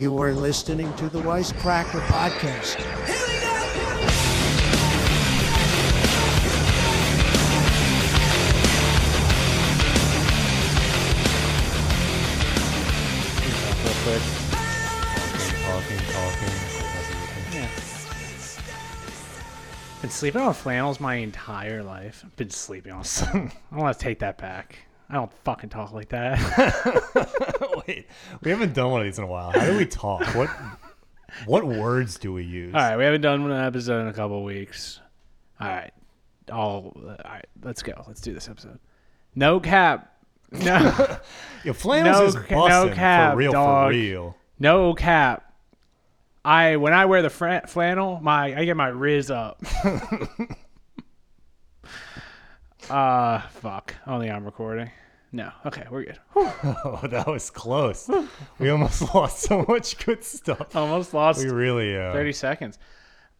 You are listening to the Wisecracker Podcast. Yeah. Been sleeping on flannels my entire life. Been sleeping on. I want to take that back. I don't fucking talk like that. Wait, we haven't done one of these in a while. How do we talk? What what words do we use? all right, we haven't done one episode in a couple weeks. All right, all all right. Let's go. Let's do this episode. No cap. No. Yeah, flannels No is ca- no cap, for real, dog. for real. No cap. I when I wear the fran- flannel, my I get my riz up. Uh fuck. Only I'm recording. No. Okay, we're good. Oh, that was close. we almost lost so much good stuff. Almost lost We really uh, 30 seconds.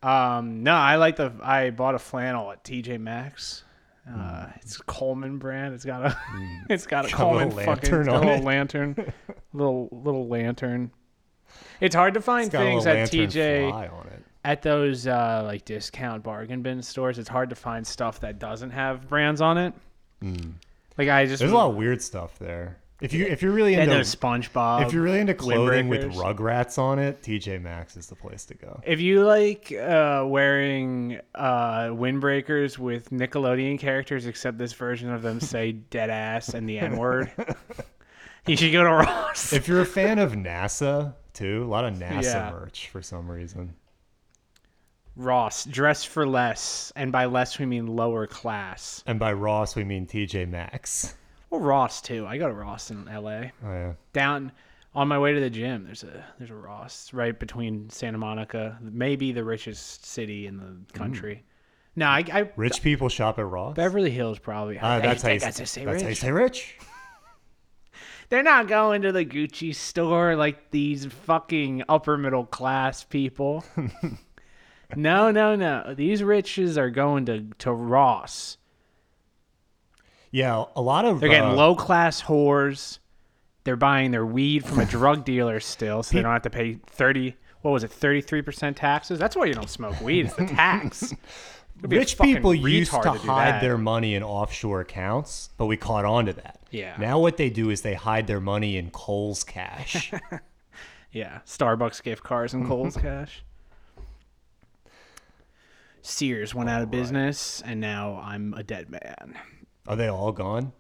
Um no, I like the I bought a flannel at TJ Maxx. Uh, it's a Coleman brand. It's got a it's got a Got a Coleman fucking lantern a little it. lantern. little little lantern. It's hard to find it's a things at TJ fly on it. At those uh, like discount bargain bin stores, it's hard to find stuff that doesn't have brands on it. Like I just. There's a lot of weird stuff there. If you if you're really into SpongeBob. if you're really into clothing with windbreakers. Rugrats on it, TJ Maxx is the place to go. If you like uh, wearing uh, windbreakers with Nickelodeon characters, except this version of them say dead ass and the N word, you should go to Ross. If you're a fan of NASA too, a lot of NASA Yeah. merch for some reason. Ross, dress for less, and by less we mean lower class. And by Ross we mean TJ Maxx. Well, Ross too. I go to Ross in L.A. Oh yeah. down on my way to the gym there's a there's a ross right between santa monica maybe the richest city in the country no i, I Rich people shop at Ross. beverly hills probably Uh, I- that's how you, that's how you say that's how you say rich. they're not going to the gucci store like these fucking upper middle class people no no no. These riches are going to to ross. Yeah, a lot of they're getting uh, low class whores. They're buying their weed from a drug dealer still so they don't have to pay 30 what was it 33% taxes? That's why you don't smoke weed. It's the tax. You'd be a Rich people used retard to hide their money in offshore accounts, but we caught on to that. Yeah. Now what they do is they hide their money in Kohl's cash. yeah starbucks gift cards and Kohl's cash sears went out of business and now i'm a dead man Are they all gone?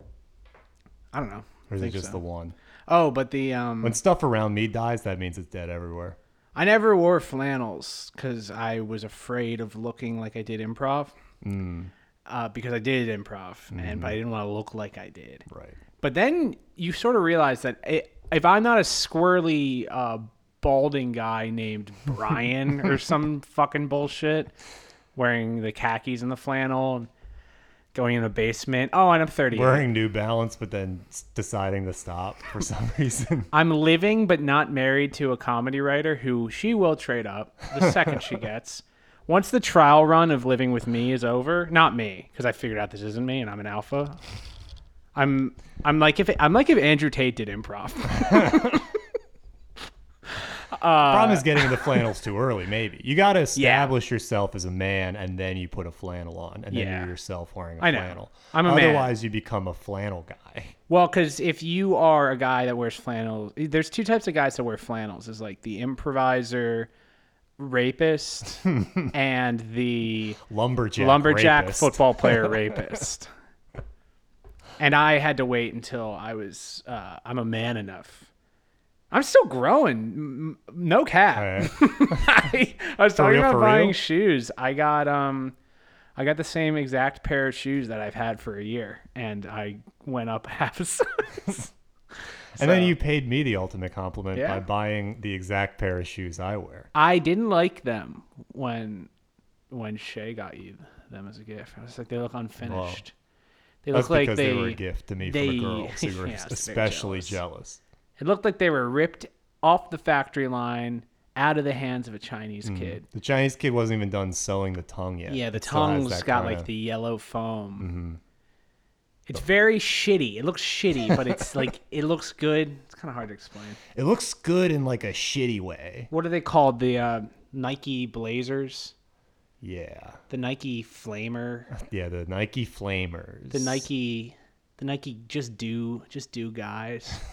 i don't know Or is it Think just so. the one? oh but the um When stuff around me dies, that means it's dead everywhere. I never wore flannels because I was afraid of looking like I did improv. Uh, because I did improv, and but I didn't want to look like I did. Right. But then you sort of realize that it, if I'm not a squirrely, uh, balding guy named Brian or some fucking bullshit, wearing the khakis and the flannel, and going in the basement. Oh, and I'm 30. Wearing New Balance, but then deciding to stop for some reason. I'm living but not married to a comedy writer who she will trade up the second she gets. Once the trial run of living with me is over, not me, because I figured out this isn't me and I'm an alpha. I'm I'm like if I'm like if Andrew Tate did improv. Problem is getting into flannels too early. Maybe you got to establish yourself as a man, and then you put a flannel on, and then Yeah. you're yourself wearing a I know. flannel. I'm a man. Otherwise, you become a flannel guy. Well, because if you are a guy that wears flannels, there's two types of guys that wear flannels. Is like the improviser, rapist, and the Lumberjack. lumberjack rapist. football player rapist. And I had to wait until I was uh, I'm a man enough. I'm still growing, no cap. Alright. I, I was talking real, about buying real? shoes. I got um, I got the same exact pair of shoes that I've had for a year, and I went up half a size. And then you paid me the ultimate compliment Yeah. by buying the exact pair of shoes I wear. I didn't like them when when Shay got you them as a gift. I was like, they look unfinished. They That's look like because they, they, were a gift to me they- from a girl, so you were Yeah, I was very especially jealous. jealous. It looked like they were ripped off the factory line out of the hands of a Chinese Mm. kid. The Chinese kid wasn't even done sewing the tongue yet. Yeah, the tongue's got like the yellow foam. It's very shitty. It looks shitty, but it's like it looks good. It's kind of hard to explain. It looks good in like a shitty way. What are they called? The uh, Nike Blazers, Yeah. the Nike Flamer, Yeah, the Nike Flamers. the Nike, the Nike just do just do guys.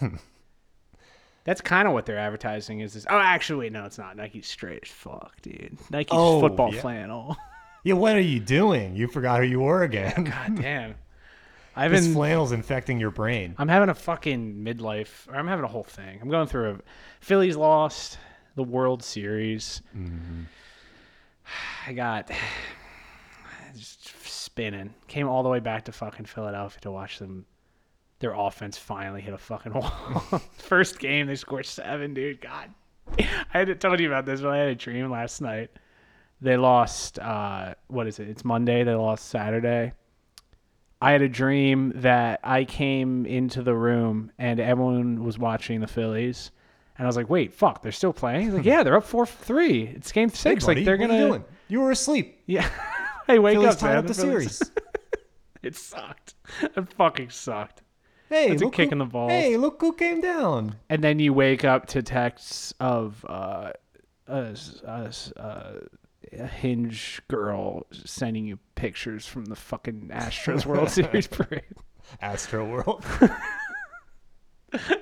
That's kind of what they're advertising. Is this? Oh, actually, no, it's not. Nike's straight as fuck, dude. Nike's Oh, football yeah. flannel. Yeah, what are you doing? You forgot who you were again. God damn. I've this been flannel's infecting your brain. I'm having a fucking midlife, or I'm having a whole thing. I'm going through a Phillies lost the World Series. Mm-hmm. I got just spinning. Came all the way back to fucking Philadelphia to watch them. Their offense finally hit a fucking wall. First game, they scored seven, dude. God, I had told you about this, but I had a dream last night. They lost. Uh, what is it? It's Monday. They lost Saturday. I had a dream that I came into the room and everyone was watching the Phillies, and I was like, "Wait, fuck, they're still playing?" He's like, "Yeah, they're up four three. It's game Hey, six. buddy, like they're gonna." you doing? You were asleep. Yeah. hey, wake Phillies up, tied man. up the Phillies- series. it sucked. It fucking sucked. Hey, That's a look kick who, in the balls. Hey, look who came down. And then you wake up to texts of uh, a, a, a, a hinge girl sending you pictures from the fucking Astros World Series parade. Astro World.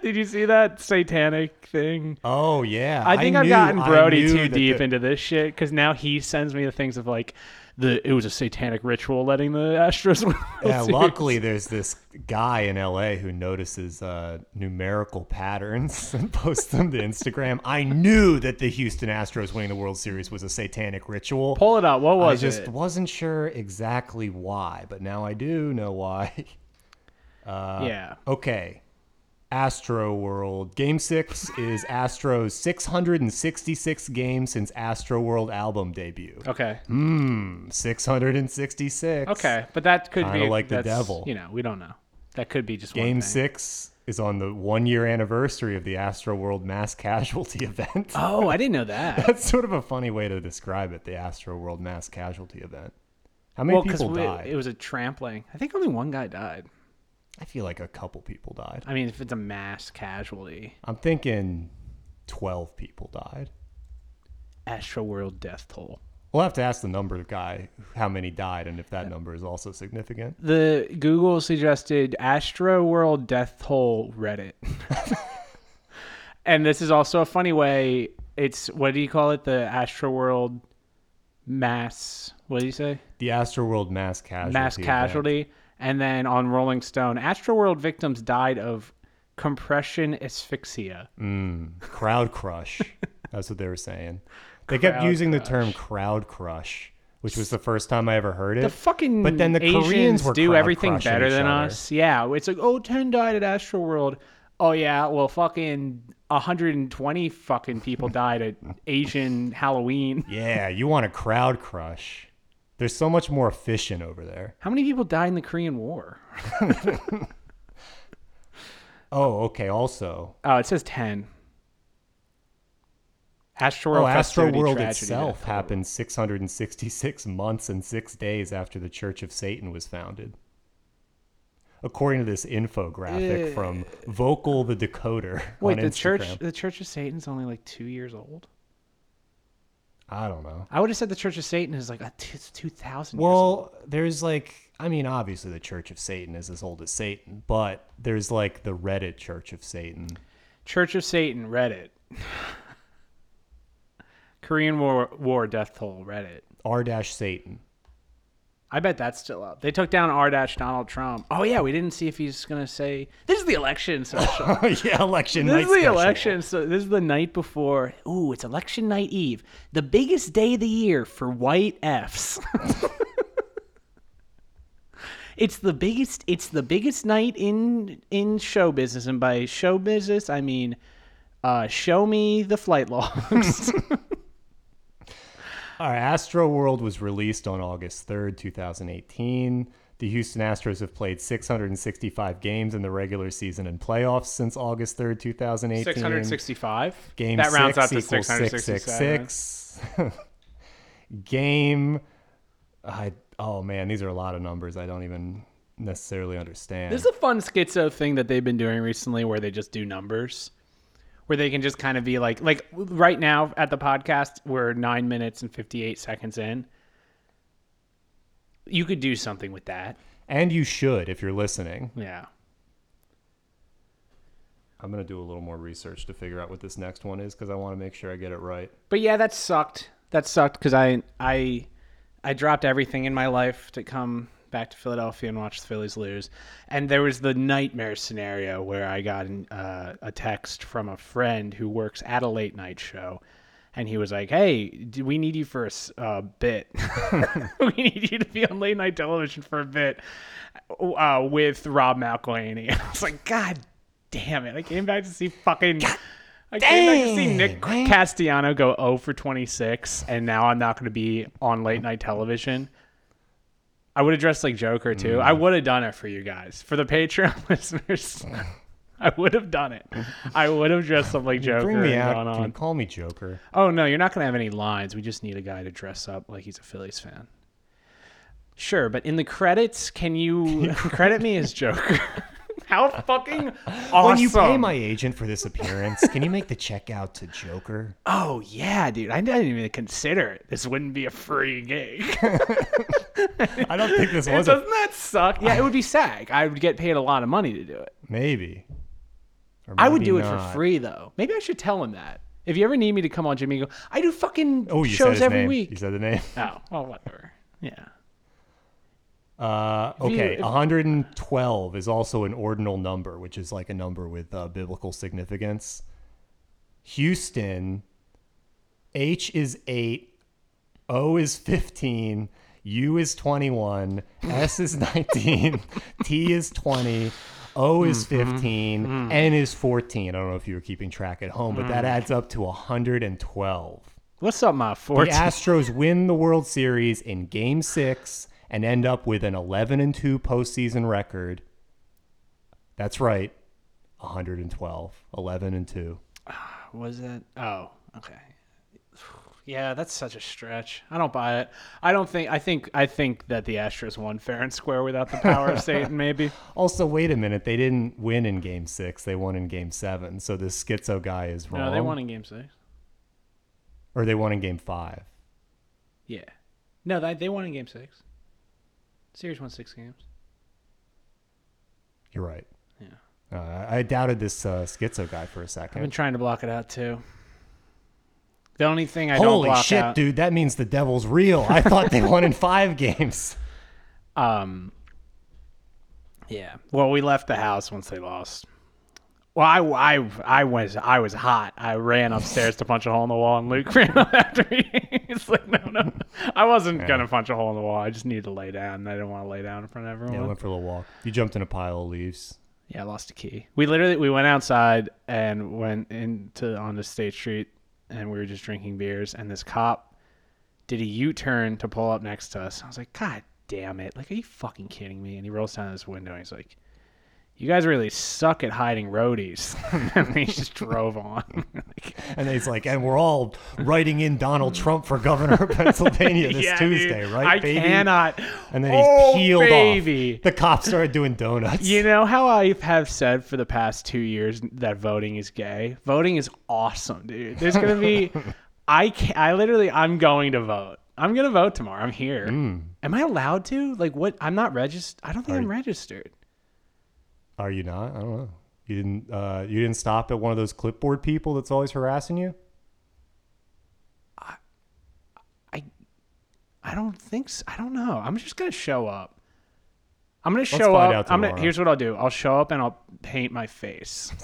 Did you see that satanic thing? Oh yeah. I think I have gotten Brody too deep the- into this shit because now he sends me the things of like the it was a satanic ritual letting the Astros win. the Yeah, Series. luckily there's this guy in LA who notices uh, numerical patterns and posts them to Instagram. I knew that the Houston Astros winning the World Series was a satanic ritual. Pull it out. What was it? I just wasn't sure exactly why, but now I do know why. yeah. Okay. Astro World. Game 6 is Astro's 666 games since Astro World album debut. Okay. Hmm, 666. Okay, but that could Kinda be like the devil. You know, we don't know. That could be just one Game. 6 is on the 1 year anniversary of the Astro World mass casualty event. Oh, I didn't know that. That's sort of a funny way to describe it, the Astro World mass casualty event. How many well, people died? it was a trampling. I think only one guy died. I feel like a couple people died. I mean, if it's a mass casualty, I'm thinking 12 people died. Astro World death toll. We'll have to ask the number guy how many died and if that uh, number is also significant. The Google suggested Astro World death toll Reddit. and this is also a funny way. It's what do you call it? The Astro World mass. What do you say? The Astro World mass casualty. mass event. And then on Rolling Stone, Astro World victims died of compression asphyxia. Mm, crowd crush. That's what they were saying. They kept Crowd using the term crowd crush, which was the first time I ever heard it. The fucking But then the Asians Koreans were do everything better than other. us. Yeah, it's like oh, 10 died at Astro World. Oh yeah, well fucking 120 fucking people died at Asian Halloween. Yeah, you want a crowd crush. There's so much more efficient over there. How many people died in the Korean War? Oh, okay. Also, Oh, it says 10. Astro oh, World, Astro World itself death happened 666 months and six days after the Church of Satan was founded. According to this infographic from eh. Vocal the Decoder Wait, the Instagram. church, the Church of Satan's only like two years old. I don't know. I would have said the Church of Satan is like a t- it's 2,000 years. Well, there's like, I mean, obviously the Church of Satan is as old as Satan, but there's like the Reddit Church of Satan. Church of Satan, Reddit. Korean War, War death toll, Reddit. R dash Satan. I bet that's still up. They took down R dash Donald Trump. Oh yeah, we didn't see if he's gonna say this is the election special. yeah, election this is the special. election. So this is the night before. Ooh, it's election night eve, the biggest day of the year for white Fs. it's the biggest. It's the biggest night in in show business, and by show business I mean, uh, show me the flight logs. All right, Astro World was released on August 3rd, 2018. The Houston Astros have played 665 games in the regular season and playoffs since August 3rd, 2018. Six hundred sixty-five. Game that rounds six out to equals six hundred sixty-seven. 666. Game, I, oh man, these are a lot of numbers. I don't even, necessarily understand. This is a fun schizo thing that they've been doing recently where they just do numbers. Where they can just kind of be like like right now at the podcast, we're nine minutes and fifty eight seconds in. You could do something with that. and you should if you're listening. Yeah. I'm gonna do a little more research to figure out what this next one is because I want to make sure I get it right. But yeah, that sucked. That sucked because I I I dropped everything in my life to come back to Philadelphia and watch the Phillies lose. And there was the nightmare scenario where I got an, uh, a text from a friend who works at a late night show. And he was like, "Hey, do we need you for a uh, bit? we need you to be on late night television for a bit uh, with Rob McElhenney." I was like, "God damn it! I came back to see fucking." I came back to see Nick. Castellanos go 0 for 26, and now I'm not going to be on late night television. I would have dressed like Joker too. Mm. I would have done it for you guys, for the Patreon listeners. I would have done it. I would have dressed up like Joker. Bring me out. gone Can you on. call me Joker? Oh no, you're not going to have any lines. We just need a guy to dress up like he's a Phillies fan. Sure, but in the credits, can you credit me as Joker? How fucking awesome! When you pay my agent for this appearance, can you make the check out to Joker? Oh yeah, dude. I didn't even consider it. This wouldn't be a free gig. I don't think this was Doesn't a that suck? Yeah, it would be SAG. I would get paid a lot of money to do it. maybe. Or I would maybe do it for free though. Maybe I should tell him that. If you ever need me to come on Jimmy, go. I do fucking Oh, shows every name. week. You said the name. Oh, well, whatever. Yeah. Uh, okay, if- 112 is also an ordinal number, which is like a number with uh, biblical significance. Houston, H is 8, O is 15, U is 21, S is 19, T is 20, O is Mm-hmm. 15, N is 14. I don't know if you were keeping track at home, but Mm. that adds up to 112. What's up, my The? Astros win the World Series in Game Six and end up with an 11 and 2 postseason record. That's right, 112, 11 and 2. Was it? Oh, okay. Yeah, that's such a stretch. I don't buy it. I don't think. I think. I think that the Astros won fair and square without the power of Satan. Maybe. Also, wait a minute, they didn't win in Game Six; they won in Game Seven. So this schizo guy is wrong. No, they won in Game Six. or they won in Game Five. Yeah. No, they they won in Game Six. Series won six games. You're right. Yeah. Uh, I doubted this uh, schizo guy for a second. I've been trying to block it out too. The only thing I don't Holy block shit, out, dude! That means the devil's real. I thought they won in five games. Um. Yeah. Well, we left the house once they lost. Well, I, I, I was I was hot. I ran upstairs to punch a hole in the wall, and Luke ran up after me. He's like, no, no, I wasn't gonna punch a hole in the wall. I just needed to lay down. and I didn't want to lay down in front of everyone. Yeah, I went for a little walk. You jumped in a pile of leaves. Yeah, I lost a key. We literally we went outside and went into onto State Street and we were just drinking beers and this cop did a U-turn to pull up next to us. I was like, God damn it. Like, are you fucking kidding me? And he rolls down this window and he's like, You guys really suck at hiding roadies. and he just drove on. Like, And he's like, and we're all writing in Donald Trump for governor of Pennsylvania this yeah, dude, Tuesday, right, I baby? cannot. And then he oh, peeled baby. off. The cops started doing donuts. You know how I have said for the past two years that voting is gay? Voting is awesome, dude. There's gonna be, I can I literally, I'm going to vote. I'm gonna vote tomorrow. I'm here. Hmm. Am I allowed to? Like, what? I'm not registered. I don't think Are I'm registered. Are you not? I don't know. You didn't. Uh, you didn't stop at one of those clipboard people that's always harassing you. I, I I don't think so. I don't know. I'm just gonna show up. I'm gonna show find up. out I'm gonna. Here's what I'll do. I'll show up and I'll paint my face.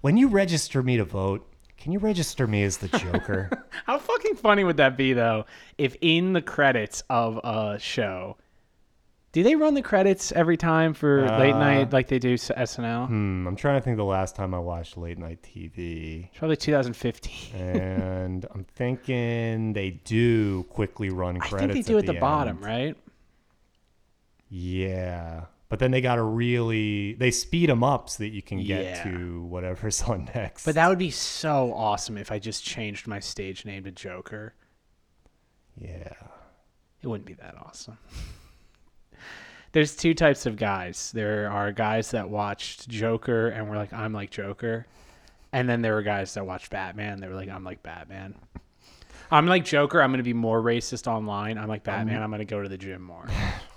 When you register me to vote, can you register me as the Joker? How fucking funny would that be though? If in the credits of a show, do they run the credits every time for late Uh, night like they do SNL? hmm, I'm trying to think the last time I watched late night TV, It's probably 2015. and I'm thinking they do quickly run credits. I think they do at the, the bottom, right? Yeah. But then they got to really they speed them up so that you can get Yeah. to whatever's on next. But that would be so awesome if I just changed my stage name to Joker. yeah. It wouldn't be that awesome. there's two types of guys. There are guys that watched Joker and were like, I'm like Joker. And then there were guys that watched Batman. They were like, I'm like Batman. I'm like Joker. I'm going to be more racist online. I'm like Batman. I'm going to go to the gym more.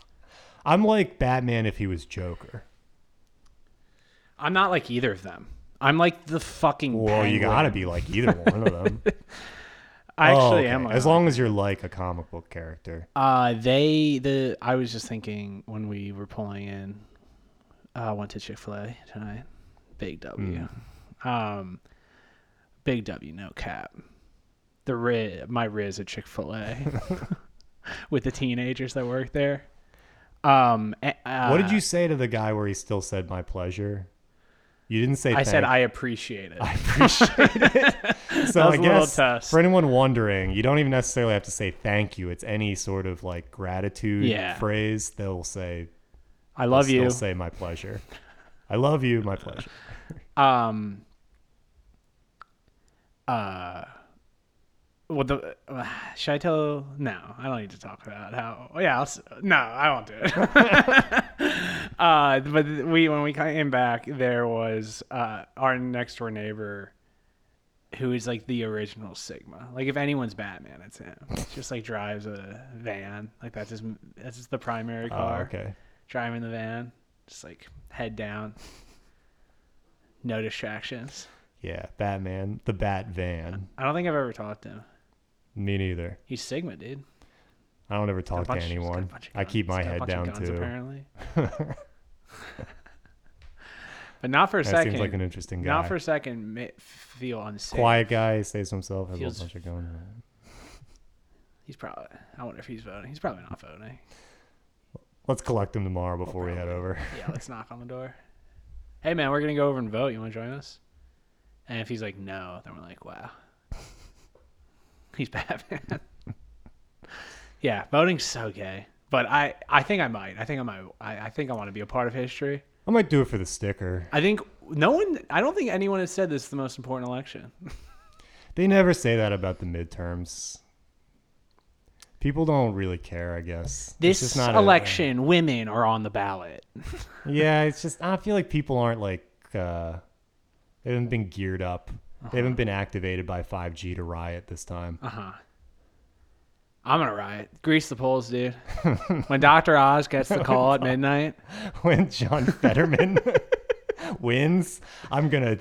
I'm like Batman if he was Joker. I'm not like either of them. I'm like the fucking. Well, you gotta be like either one of them. I Oh, actually okay. am. As long as you're like a comic book character. Uh, they the I was just thinking when we were pulling in. uh, I went to Chick Fil A tonight. Big W. Um, big W, no cap. The Riz, my Riz at Chick Fil A, with the teenagers that work there. Um, uh, what did you say to the guy where he still said my pleasure? You didn't say I said I appreciate it. I appreciate it. So I guess for anyone wondering, you don't even necessarily have to say thank you. It's any sort of like gratitude Yeah. phrase. They'll say, I love you." they'll. Say my pleasure. I love you, my pleasure. Um. Uh. Well, the uh, should I tell? No, I don't need to talk about how. oh, Yeah, I'll, no, I won't do it. uh, but we when we came back, there was uh, our next door neighbor, who is like the original Sigma. Like if anyone's Batman, it's him. Just like drives a van. Like that's his. That's just the primary Oh, car. okay. Driving the van, just like head down. No distractions. Yeah, Batman, the Bat Van. I don't think I've ever talked to him. Me neither. He's Sigma, dude. I don't ever talk to bunch- a anyone. I keep my He's got a head down guns, too. Apparently. but not for a That second. seems like an interesting guy. Not for a second. Feel unsafe. Quiet guy, to himself, has Feels- a bunch of going. He's probably. I wonder if he's voting. He's probably not voting. Let's collect him tomorrow before we head over. Yeah, let's knock on the door. Hey man, we're gonna go over and vote. You want to join us? And if he's like no, then we're like, wow, he's Batman. yeah, voting's so gay. But I, I think I might. I think I might. I, I think I want to be a part of history. I might do it for the sticker. I think no one. I don't think anyone has said this is the most important election. They never say that about the midterms. People don't really care, I guess. This not a- election, women are on the ballot. yeah, it's just I feel like people aren't like uh they haven't been geared up. They haven't been activated by 5G to riot this time. Uh huh. I'm gonna riot. Grease the polls, dude. when Doctor Oz gets the call at midnight, when John Fetterman wins, I'm going to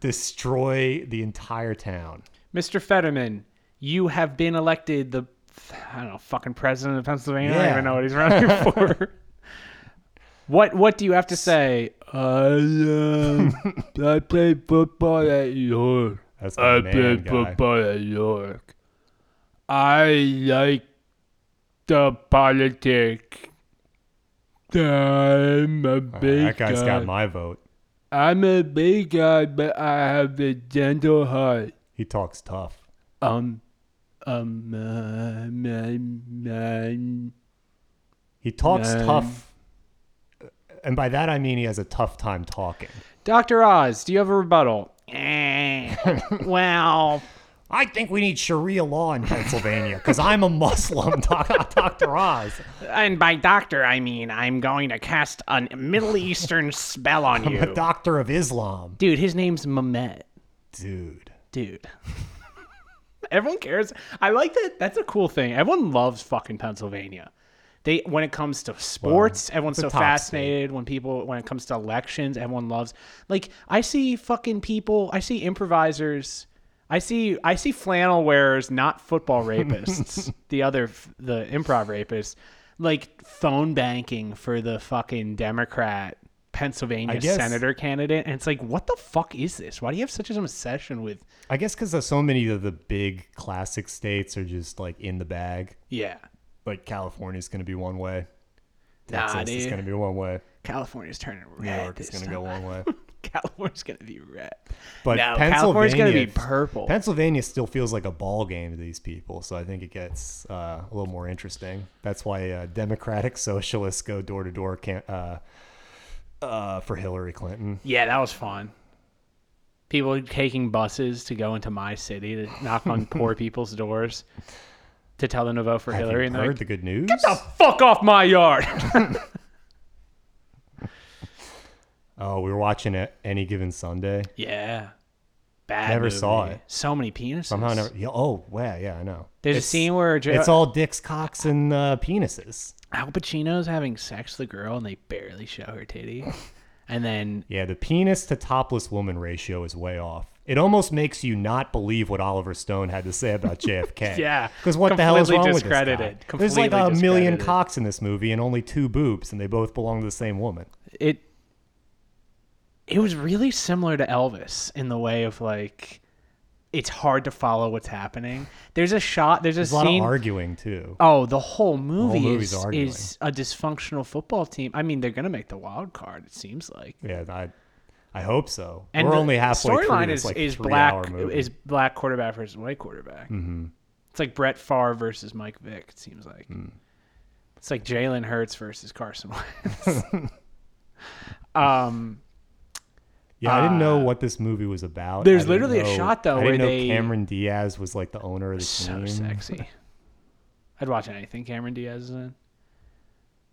destroy the entire town. Mr. Fetterman, you have been elected the I don't know, fucking president of Pennsylvania. I don't Yeah. even know what he's running for. what what do you have to say? I um, I played football at York. That's my man guy. football at York. I like the politics. I'm a Uh, big that guy's guy. got my vote. I'm a big guy, but I have a gentle heart. He talks tough. Um, um, uh, man, man. He talks Man. tough. And by that I mean he has a tough time talking. Dr. Oz, do you have a rebuttal? Eh, well, I think we need Sharia law in Pennsylvania because I'm a Muslim, Dr. Oz. and by doctor, I mean I'm going to cast a Middle Eastern spell on you. I'm a doctor of Islam. Dude, his name's Mehmet. Dude. Dude. Everyone cares. I like that. That's a cool thing. Everyone loves fucking Pennsylvania. They when it comes to sports, everyone's so fascinated. When people when it comes to elections, everyone loves. Like I see fucking people. I see improvisers. I see I see flannel wearers, not football rapists. the other the improv rapists, like phone banking for the fucking Democrat Pennsylvania senator candidate, and it's like, what the fuck is this? Why do you have such an obsession with? I guess because uh, so many of the big classic states are just like in the bag. Yeah, Like California's going to be one way. Nah, Texas is going to be one way. California's turning New red. York is going to go one way. California's gonna be red. But No, Pennsylvania, California's gonna be purple. Pennsylvania still feels like a ball game to these people, so I think it gets uh, a little more interesting. That's why uh, Democratic Socialists go door to door uh, uh, for Hillary Clinton. Yeah, that was fun. People taking buses to go into my city to knock on poor people's doors to tell them to vote for Have Hillary. you And heard like, the good news? Get the fuck off my yard. Oh, we were watching it any given Sunday. Yeah. Bad. Never saw it. So many penises. Somehow never. Yeah, oh, wow, yeah, I know. There's It's- a scene where Jo- it's all dicks, cocks, and uh, penises. Al Pacino's having sex with the girl and they barely show her titty. And then Yeah, the penis to topless woman ratio is way off. It almost makes you not believe what Oliver Stone had to say about JFK. Yeah, because what the hell is wrong with this guy? discredited. There's like a million cocks in this movie and only two boobs, and they both belong to the same woman. it it was really similar to Elvis in the way of like it's hard to follow what's happening. There's a shot, there's a There's scene of arguing too. Oh, the whole movie movie's is, arguing. is a dysfunctional football team. I mean, they're gonna make the wild card. It seems like. Yeah, I, I hope so. And We're only halfway through Storyline is like is black is black quarterback versus white quarterback. Mm-hmm. It's like Brett Favre versus Mike Vick. It seems like Hmm. it's like Jalen Hurts versus Carson Wentz. um, yeah, I didn't know what this movie was about. uh, there's literally a shot, though, I didn't where know they- Cameron Diaz was like the owner of the so team. sexy. I'd watch anything Cameron Diaz is in.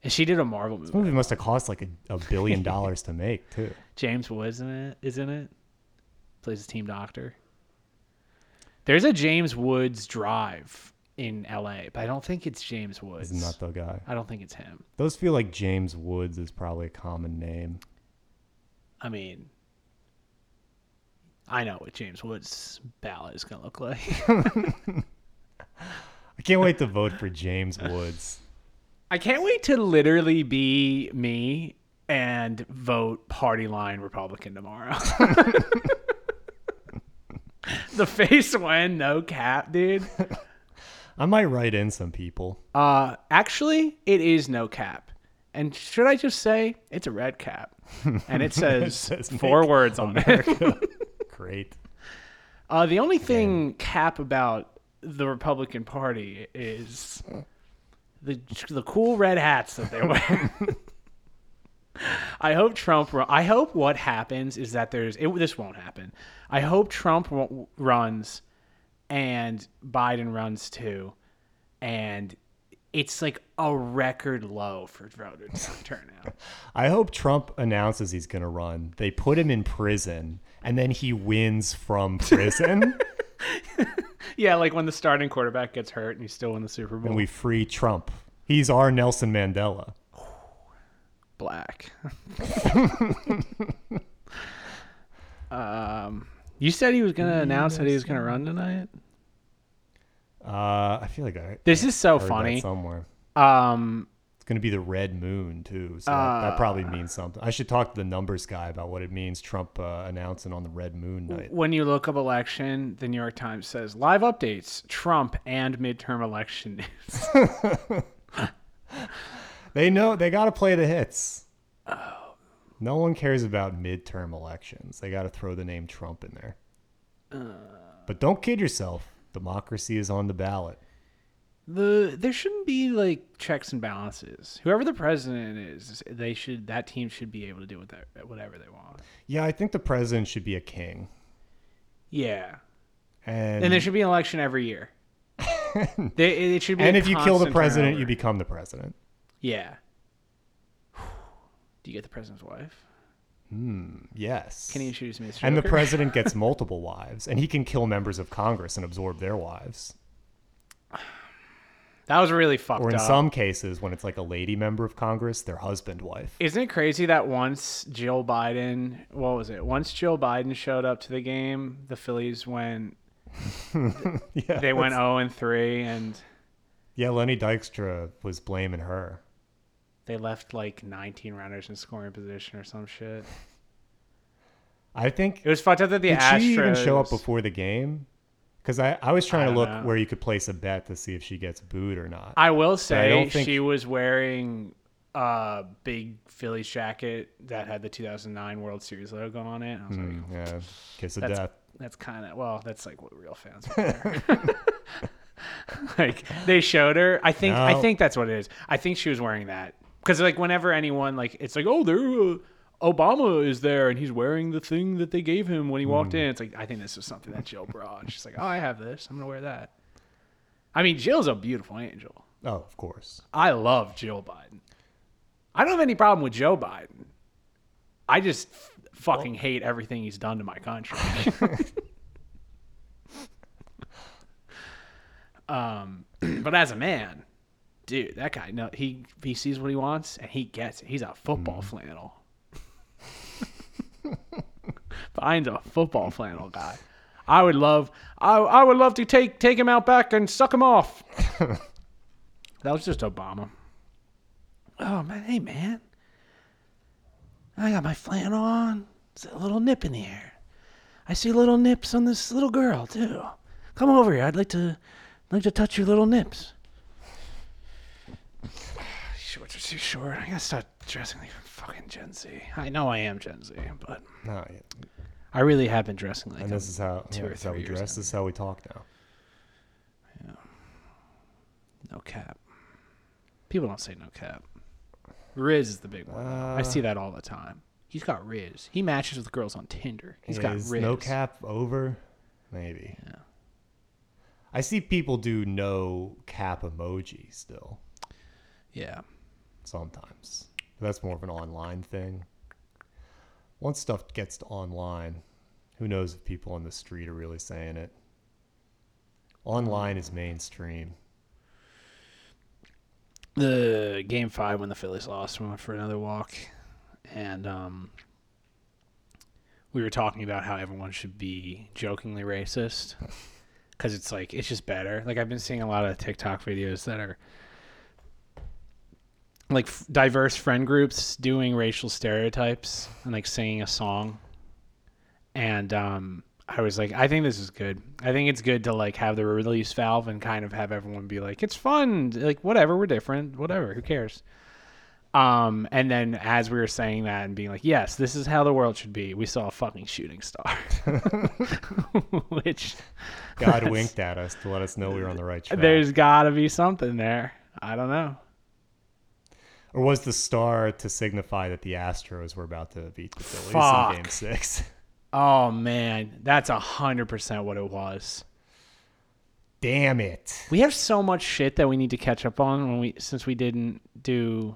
And she did a Marvel movie. This movie must have cost like a, a billion dollars to make too. James Woods in it, isn't it? Plays a team doctor. There's a James Woods Drive in L.A., but I don't think it's James Woods. He's not the guy. I don't think it's him. Those feel like James Woods is probably a common name. I mean, I know what James Woods' ballot is gonna look like. I can't wait to vote for James Woods. I can't wait to literally be me and vote party line Republican tomorrow. the face when no cap, dude. I might write in some people. Uh, actually, it is no cap. And should I just say it's a red cap? And it says, says four words on it. Great. Uh, the only thing cap about the Republican Party is the the cool red hats that they wear. I hope Trump. ru- I hope what happens is that there's. It, this won't happen. I hope Trump ru- runs, and Biden runs too, and it's like a record low for voter turnout. I hope Trump announces he's going to run. They put him in prison and then he wins from prison yeah, like when the starting quarterback gets hurt and he's still in the Super Bowl. and we free Trump. He's our Nelson Mandela. Black. um, you said he was gonna announce that he was gonna run tonight. Uh, I feel like I This is so heard funny. somewhere. Um, It's going to be the red moon too, so that, that probably means something. I should talk to the numbers guy about what it means. Trump uh, announcing on the red moon night. when you look up election, the New York Times says live updates: Trump and midterm election news. They know they got to play the hits. Oh. No one cares about midterm elections. They got to throw the name Trump in there. Uh. but don't kid yourself. Democracy is on the ballot. the there shouldn't be like checks and balances. Whoever the president is, they should that team should be able to do whatever whatever they want. Yeah, I think the president should be a king. Yeah, And and there should be an election every year. they, it should be. and if you kill the president, turnover. you become the president. Yeah. Do you get the president's wife? Hmm. Yes. Can you introduce me to and the president gets multiple wives, and he can kill members of Congress and absorb their wives. That was really fucked Or in up. some cases, when it's like a lady member of Congress, their husband wife. Isn't it crazy that once Jill Biden, what was it? Once Jill Biden showed up to the game, the Phillies went yeah, they went 0 and 3 and yeah. Lenny Dykstra was blaming her. They left like 19 runners in scoring position or some shit. I think It was fucked up that the did Astros she even show up before the game? Because I, I was trying I to look know. where you could place a bet to see if she gets booed or not. I will say don't think- she was wearing a big Phillies jacket that had the 2009 World Series logo on it. I was like, Mm, yeah, kiss of That's- death. that's kind of well that's like what real fans wear like they showed her i think i think that's what it is i think she was wearing that because like whenever anyone like it's like oh there uh, obama is there and he's wearing the thing that they gave him when he walked Hmm. in it's like i think this is something that jill brought she's like oh i have this i'm gonna wear that i mean jill's a beautiful angel Oh, of course. i love jill biden i don't have any problem with joe biden I just f- fucking hate everything he's done to my country. um, but as a man, dude, that guy, no, he he sees what he wants and he gets it. He's a football mm-hmm. flannel. Finds a football flannel guy. I would love, I, I would love to take take him out back and suck him off. that was just Obama. Oh man, hey man, I got my flannel on. There's a little nip in the air. I see little nips on this little girl too. Come over here. I'd like to, like to touch your little nips. Shorts are too short. I gotta start dressing like a fucking Gen Z. I know I am Gen Z, but No, yeah. I really have been dressing like and this is how, two or this is how we years dress. This is how we talk now. no cap. People don't say no cap. Riz is the big one. though. I Uh, see that all the time. He's got Riz. He matches with girls on Tinder. He's got Is Riz. no cap over? Maybe. Yeah. I see people do no cap emoji still Yeah. Sometimes. That's more of an online thing. Once stuff gets to online, who knows if people on the street are really saying it. Online is mainstream. the game five when the Phillies lost, we went for another walk, and um, we were talking about how everyone should be jokingly racist because it's like it's just better. Like I've been seeing a lot of TikTok videos that are like f- diverse friend groups doing racial stereotypes and like singing a song, and um, I was like, I think this is good. I think it's good to like have the release valve and kind of have everyone be like, it's fun, like whatever, we're different, whatever, who cares? Um, and then as we were saying that and being like, yes, this is how the world should be, we saw a fucking shooting star, which God winked at us to let us know we were on the right track. there's got to be something there. I don't know. Or was the star to signify that the Astros were about to beat the Phillies Fuck. in Game Six? Oh man, that's a hundred percent what it was. Damn it! We have so much shit that we need to catch up on when we since we didn't do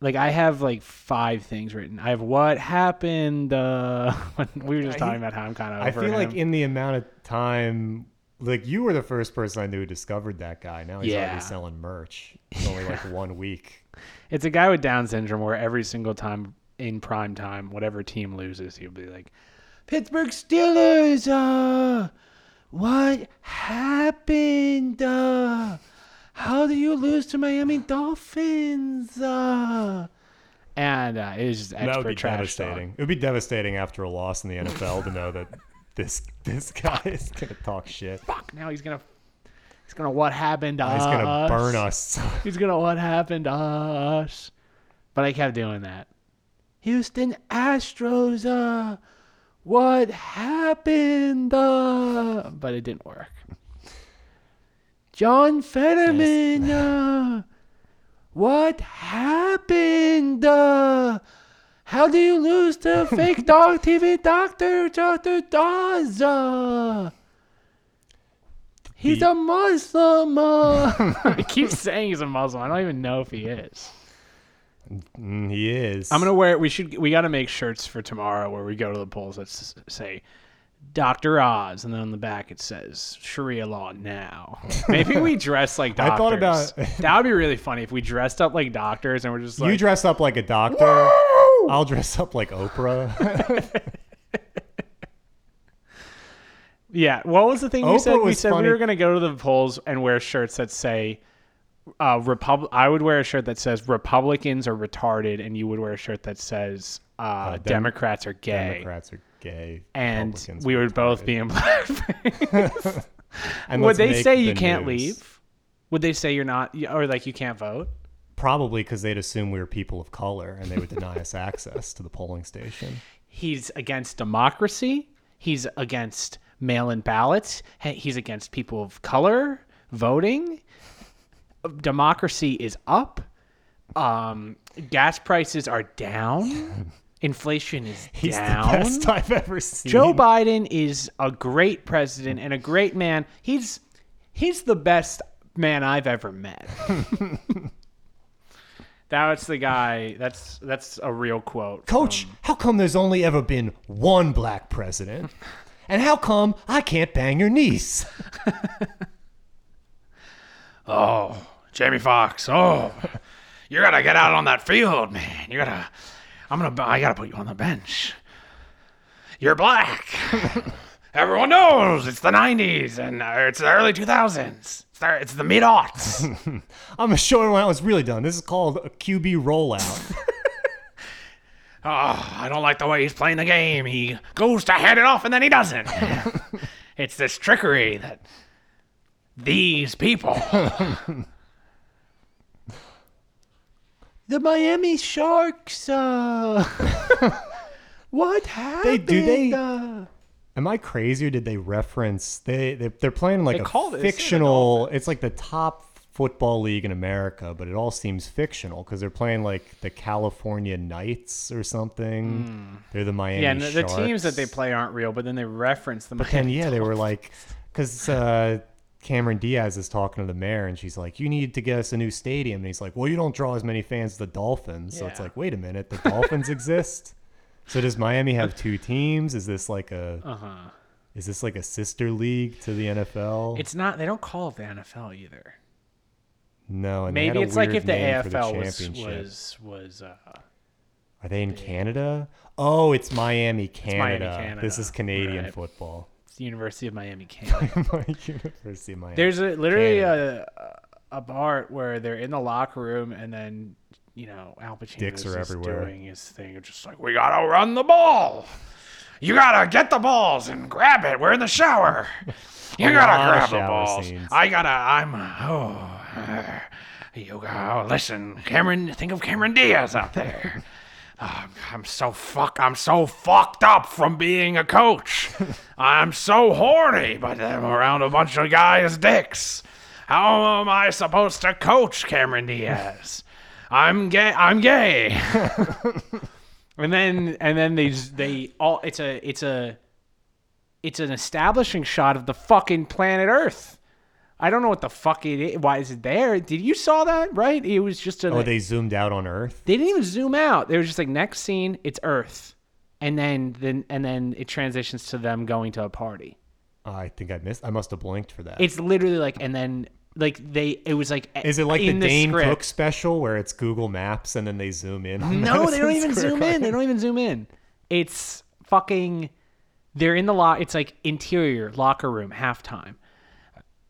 like I have like five things written. I have what happened uh when we were just talking about how I'm kind of I feel like in the amount of time, like you were the first person I knew who discovered that guy. Now he's Yeah. already selling merch. It's only like one week. it's a guy with Down syndrome where every single time in prime time, whatever team loses, he'll be like, Pittsburgh Steelers, uh, what happened? Uh, how do you lose to Miami Dolphins? Uh, and uh, it was just that would be trash devastating. talk. It would be devastating after a loss in the NFL to know that this this guy is gonna talk shit. Fuck, now he's gonna, he's gonna what happened to He's us? gonna burn us. He's gonna what happened to us? But I kept doing that. Houston Astros, uh, what happened? Uh, but it didn't work. John Fetterman, uh, what happened? Uh, how do you lose to fake dog TV doctor, Dr. Dawes? Uh, he's The- a Muslim. Uh. I keep saying he's a Muslim. I don't even know if he is. Mm, he is. I'm gonna wear. We should. We got to make shirts for tomorrow where we go to the polls that s- say Dr. Oz, and then on the back it says Sharia law now. Maybe we dress like doctors. I thought about- that would be really funny if we dressed up like doctors and we're just like you dress up like a doctor. I'll dress up like Oprah. Yeah. What was the thing Oprah said? We was said funny. we were gonna go to the polls and wear shirts that say. Uh, Repub- I would wear a shirt that says Republicans are retarded, and you would wear a shirt that says uh, Dem- Democrats are gay. Democrats are gay. and Republicans we are would both retarded. be in blackface. And would let's they make say you the can't news. leave? Would they say you're not, or like you can't vote? Probably because they'd assume we were people of color and they would deny us access to the polling station. He's against democracy. He's against mail-in ballots. He's against people of color voting. Democracy is up. Um, gas prices are down. Inflation is He's down. the best I've ever seen. Joe Biden is a great president and a great man. He's he's the best man I've ever met. That's the guy. That's that's a real quote. Coach, from- how come there's only ever been one black president? And how come I can't bang your niece? oh, Jamie Foxx. Oh, you gotta get out on that field, man. You gotta. I'm gonna. I gotta put you on the bench. You're black. Everyone knows it's the '90s and uh, it's the early 2000s. It's the, it's the mid aughts. I'm gonna show you when I was really done. This is called a QB rollout. oh, I don't like the way he's playing the game. He goes to hand it off and then he doesn't. it's this trickery that these people. the Miami Sharks. Uh, what happened? do they? Am I crazy or did they reference they, they they're playing like They a called it- they said the fictional it's like the top football league in America, but it all seems fictional because they're playing like the California Knights or something. They're the Miami yeah, and the, the teams that they play aren't real, but then they reference them. But then yeah, they were like cuz uh Cameron Diaz is talking to the mayor and she's like, You need to get us a new stadium. And he's like, Well, you don't draw as many fans as the Dolphins. So it's like, wait a minute, the Dolphins exist? So does Miami have two teams? Is this like a Uh huh. is this like a sister league to the NFL? It's not. They don't call it the NFL either. no, they Maybe it's like if the AFL was was was. Uh, Are they in Canada? Oh, it's Miami, Miami, Canada. This is Canadian Right. football. it's the University of Miami, Canada. University of Miami. There's a literally Canada. a a part where they're in the locker room and then you know Al Pacino Dicks is are just everywhere. doing his thing, just like we gotta run the ball. You gotta get the balls and grab it. We're in the shower. You gotta lot of grab the shower balls. scenes. I gotta. I'm. Oh. uh, You go. Oh, listen, Cameron. Think of Cameron Diaz out there. Oh, I'm so fuck. I'm so fucked up from being a coach. I'm so horny, but I'm around a bunch of guys' dicks. How am I supposed to coach Cameron Diaz? I'm gay. I'm gay. and then and then they they all. It's a it's a it's an establishing shot of the fucking planet Earth. I don't know what the fuck it is. Why is it there? Did you saw that? Right? It was just a. oh, they zoomed out on Earth. They didn't even zoom out. They were just like next scene, it's Earth, and then then and then it transitions to them going to a party. Oh, I think I missed. I must have blinked for that. It's literally like, and then like they, it was like, Is it like in the Dane script. Cook special where it's Google Maps and then they zoom in? No, they don't even Square zoom in. They don't even zoom in. It's fucking. They're in the lock. It's like interior locker room halftime.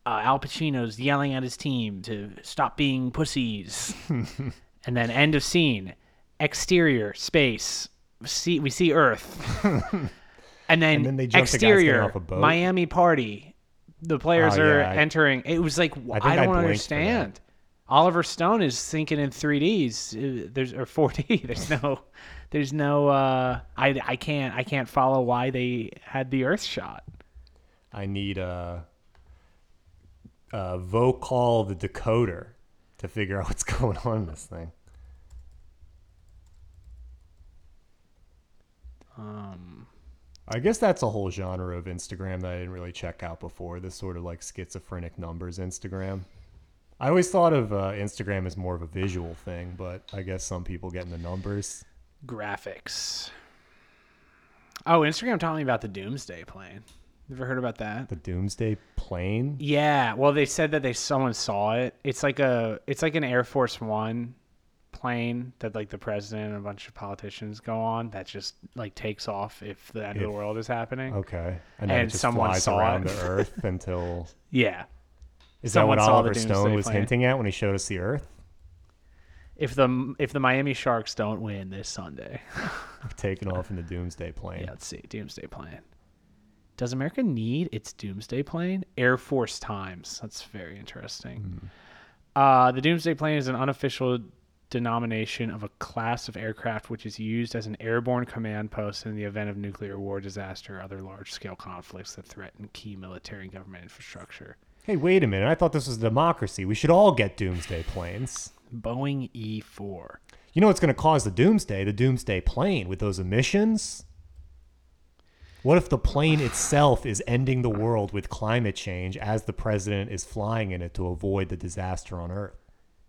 Uh, Al Pacino's yelling at his team to stop being pussies, and then end of scene. Exterior space. See, we see Earth, and then, And then they jump to guys exterior off a boat. Miami party. The players Oh, are yeah, I- entering. It was like I I I don't that. understand. Oliver Stone is thinking in 3Ds. Uh, There's or 4D. There's no, there's no. Uh, I I can't I can't follow why they had the Earth shot. I need a, a vocal the decoder to figure out what's going on in this thing. Um, I guess that's a whole genre of Instagram that I didn't really check out before. This sort of like schizophrenic numbers Instagram. I always thought of uh, Instagram as more of a visual thing, but I guess some people get in the numbers. graphics. Oh, Instagram taught me about the Doomsday plane. You ever heard about that? The Doomsday plane. Yeah. Well, they said that they someone saw it. It's like a it's like an Air Force One plane that like the president and a bunch of politicians go on that just like takes off if the end of the world is happening. Okay, and then And it just someone flies saw around it. the Earth until. Yeah. Is that what Someone saw the Oliver Stone was plane. hinting at when he showed us the Earth? If the if the Miami Sharks don't win this Sunday, Taking off in the Doomsday plane. yeah, let's see, Doomsday plane. Does America need its Doomsday plane? Air Force Times. That's very interesting. Uh, the Doomsday plane is an unofficial denomination of a class of aircraft which is used as an airborne command post in the event of nuclear war, disaster, or other large-scale conflicts that threaten key military and government infrastructure. Hey, wait a minute! I thought this was a democracy. We should all get Doomsday planes. Boeing E E4. You know what's going to cause the Doomsday? The Doomsday plane with those emissions. What if the plane itself is ending the world with climate change as the president is flying in it to avoid the disaster on Earth?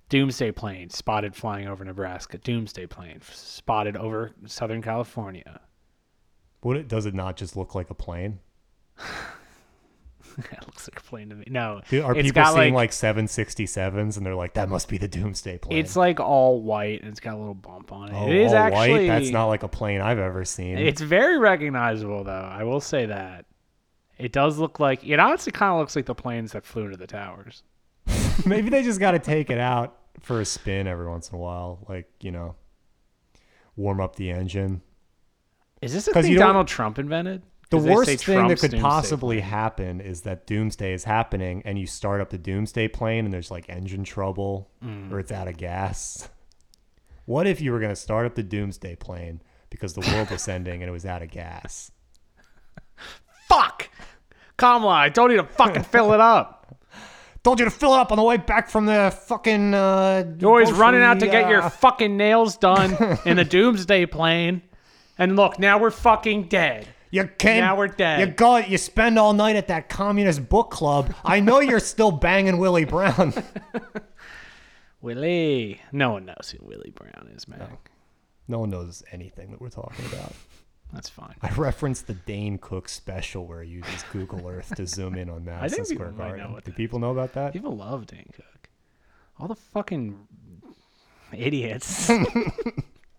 Doomsday plane spotted flying over Nebraska. Doomsday plane spotted over Southern California. What it does it not just look like a plane? it looks like a plane to me. No, Do- Are people seeing like, like 767s and they're like, that must be the Doomsday plane? it's like all white and it's got a little bump on it. oh, it is all actually white. That's not like a plane I've ever seen. It's very recognizable, though. I will say that. It does look like it. Honestly, kind of looks like the planes that flew into the towers. Maybe they just got to take it out for a spin every once in a while, like you know, warm up the engine. Is this a thing you don't- Donald Trump invented? The worst thing that could possibly plane. happen is that doomsday is happening and you start up the doomsday plane and there's like engine trouble Mm. or it's out of gas. What if you were going to start up the doomsday plane because the world was ending and it was out of gas? Fuck, Kamala! I told you to fucking fill it up. Told you to fill it up on the way back from the fucking. Uh, You're always running out to get your uh, fucking nails done in the doomsday plane. And look, now we're fucking dead. You came. Now we're dead. You go. You spend all night at that communist book club. I know you're still banging Willie Brown. Willie. No one knows who Willie Brown is, man. no one knows anything that we're talking about. That's fine. I referenced the Dane Cook special where he uses Google Earth to zoom in on Madison Square Garden. Do people know about that? People love Dane Cook. All the fucking idiots